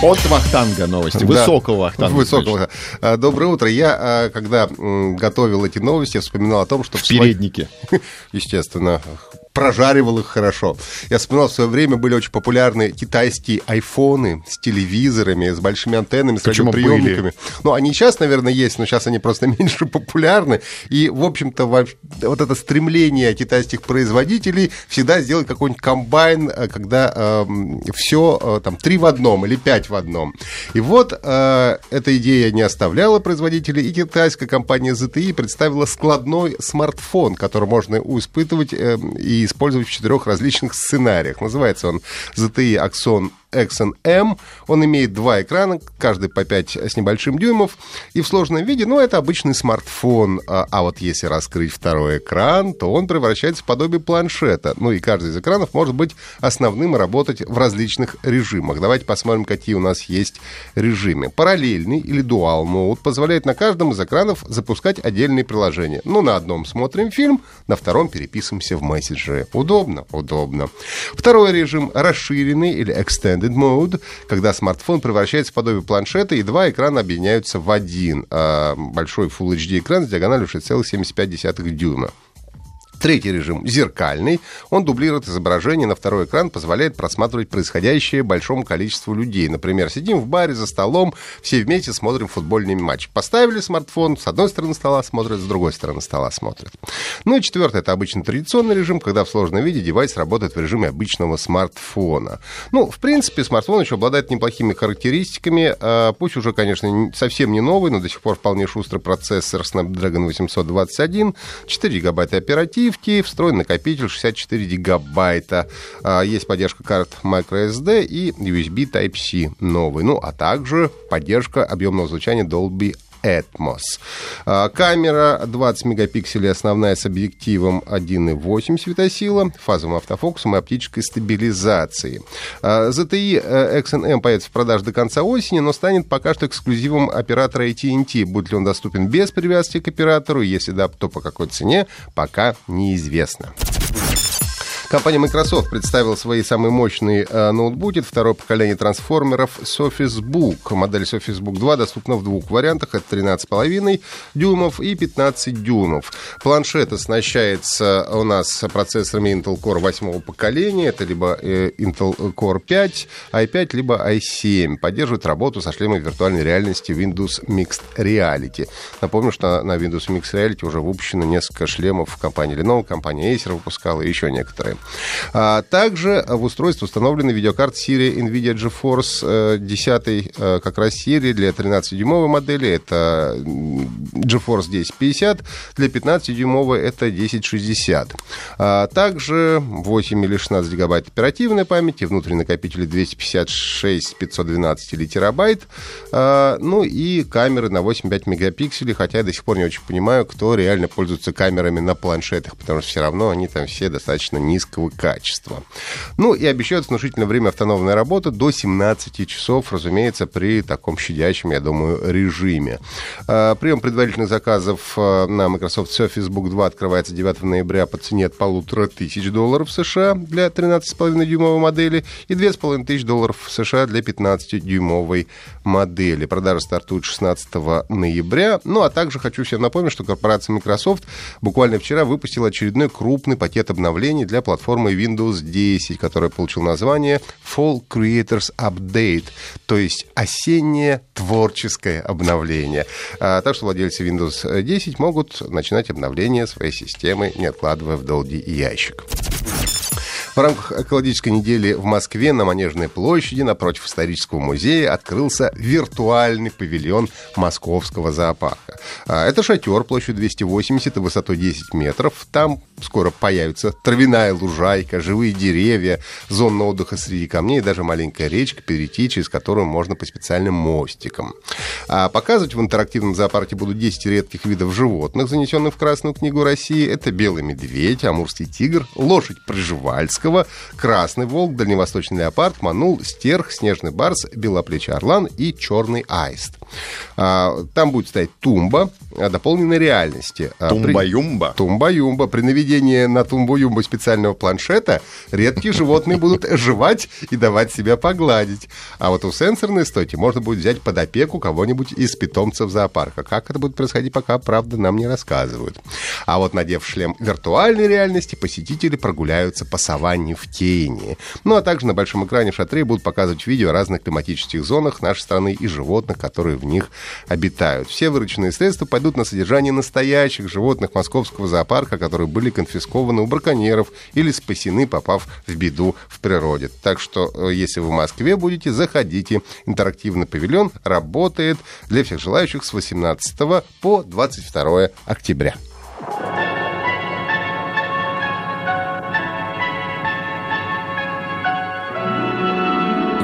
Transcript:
От Вахтанга новости, высокого Вахтанга. Высокого. А, Доброе утро. Я, а, когда готовил эти новости, вспоминал о том, что... В переднике. Естественно, прожаривал их хорошо. Я вспоминал, в свое время были очень популярны китайские айфоны с телевизорами, с большими антеннами, с Почему радиоприемниками. Ну, они сейчас, наверное, есть, но сейчас они просто меньше популярны. И, в общем-то, во- вот это стремление китайских производителей всегда сделать какой-нибудь комбайн, э, когда все там три в одном или пять в одном. И вот э, эта идея не оставляла производителей, и китайская компания ZTE представила складной смартфон, который можно испытывать э, и использовать в четырех различных сценариях. Называется он ZTE Axon Exxon M. Он имеет два экрана, каждый по 5 с небольшим дюймов. И в сложном виде, ну, это обычный смартфон. А, а вот если раскрыть второй экран, то он превращается в подобие планшета. Ну, и каждый из экранов может быть основным и работать в различных режимах. Давайте посмотрим, какие у нас есть режимы. Параллельный или дуал мод позволяет на каждом из экранов запускать отдельные приложения. Ну, на одном смотрим фильм, на втором переписываемся в мессенджеры. Удобно? Удобно. Второй режим расширенный или extended mode, когда смартфон превращается в подобие планшета, и два экрана объединяются в один. А, Большой Full HD экран с диагональю 6,75 дюйма. Третий режим зеркальный. Он дублирует изображение на второй экран, позволяет просматривать происходящее большому количеству людей. Например, сидим в баре за столом, все вместе смотрим футбольный матч. Поставили смартфон, с одной стороны стола смотрят, с другой стороны стола смотрят. Ну и четвертый, это обычно традиционный режим, когда в сложном виде девайс работает в режиме обычного смартфона. Ну, в принципе, смартфон еще обладает неплохими характеристиками. А, Пусть уже, конечно, не- совсем не новый, но до сих пор вполне шустрый процессор Snapdragon 821, 4 гигабайта оперативки, встроенный накопитель 64 гигабайта. А, Есть поддержка карт microSD и USB Type-C новый. Ну, а также поддержка объемного звучания Dolby Atmos. А, Камера 20 мегапикселей основная с объективом 1,8 светосила, фазовым автофокусом и оптической стабилизацией. А, ZTE э, XNM появится в продаже до конца осени, но станет пока что эксклюзивом оператора AT&T. Будет ли он доступен без привязки к оператору? Если да, то по какой цене, пока неизвестно. Компания Microsoft представила свои самые мощные э, ноутбуки. Второе поколение трансформеров Surface Book. Модель Surface Book 2 доступна в двух вариантах. Это 13,5 дюймов и 15 дюймов. Планшет оснащается у нас процессорами Intel Core 8 поколения. Это либо э, Intel Core 5, i5, либо i7. Поддерживает работу со шлемом виртуальной реальности Windows Mixed Reality. Напомню, что на Windows Mixed Reality уже выпущено несколько шлемов компании Lenovo, компания Acer выпускала и еще некоторые. А, также в устройстве установлены видеокарты серии NVIDIA GeForce э, 10 э, как раз серии для 13-дюймовой модели. Это GeForce 1050, для 15-дюймовой это 1060. А, также 8 или 16 гигабайт оперативной памяти, внутренний накопитель 256, 512 или терабайт. А, ну и камеры на 8,5 мегапикселей, хотя я до сих пор не очень понимаю, кто реально пользуется камерами на планшетах, потому что все равно они там все достаточно низкого качества. Ну и обещают внушительное время автономной работы до 17 часов, разумеется, при таком щадящем, я думаю, режиме. А, Прием предварительных заказов а, на Microsoft Surface Book 2 открывается 9 ноября по цене от полутора тысяч долларов США для 13,5-дюймовой модели и 2,5 тысяч долларов США для 15-дюймовой модели. Продажи стартуют 16 ноября. Ну, а также хочу всем напомнить, что корпорация Microsoft буквально вчера выпустила очередной крупный пакет обновлений для платформы Windows 10, который получил название Fall Creators Update, то есть осеннее творческое обновление. А, так что владельцы Windows 10 могут начинать обновление своей системы, не откладывая в долгий ящик. В рамках экологической недели в Москве на Манежной площади напротив исторического музея открылся виртуальный павильон Московского зоопарка. А, это шатер площадью 280 и высотой 10 метров. Там скоро появится травяная лужайка, живые деревья, зона отдыха среди камней и даже маленькая речка, перейти через которую можно по специальным мостикам. А показывать в интерактивном зоопарке будут 10 редких видов животных, занесенных в Красную книгу России. Это белый медведь, амурский тигр, лошадь Пржевальского, красный волк, дальневосточный леопард, манул, стерх, снежный барс, белоплечий орлан и черный аист. А, там будет стоять тумба дополненной реальности. А, Тумба-юмба? Тумба-юмба. При наведении на тумбу-юмбу специального планшета редкие животные будут жевать и давать себя погладить. А вот у сенсорной стойки можно будет взять под опеку кого-нибудь из питомцев зоопарка. Как это будет происходить, пока, правда, нам не рассказывают. А вот надев шлем виртуальной реальности, посетители прогуляются по саванне в тени. Ну, а также на большом экране шатре будут показывать видео о разных климатических зонах нашей страны и животных, которые в них обитают. Все вырученные средства пойдут на содержание настоящих животных московского зоопарка, которые были конфискованы у браконьеров или спасены, попав в беду в природе. Так что, э, если вы в Москве будете, заходите. Интерактивный павильон работает для всех желающих с 18 по 22 октября.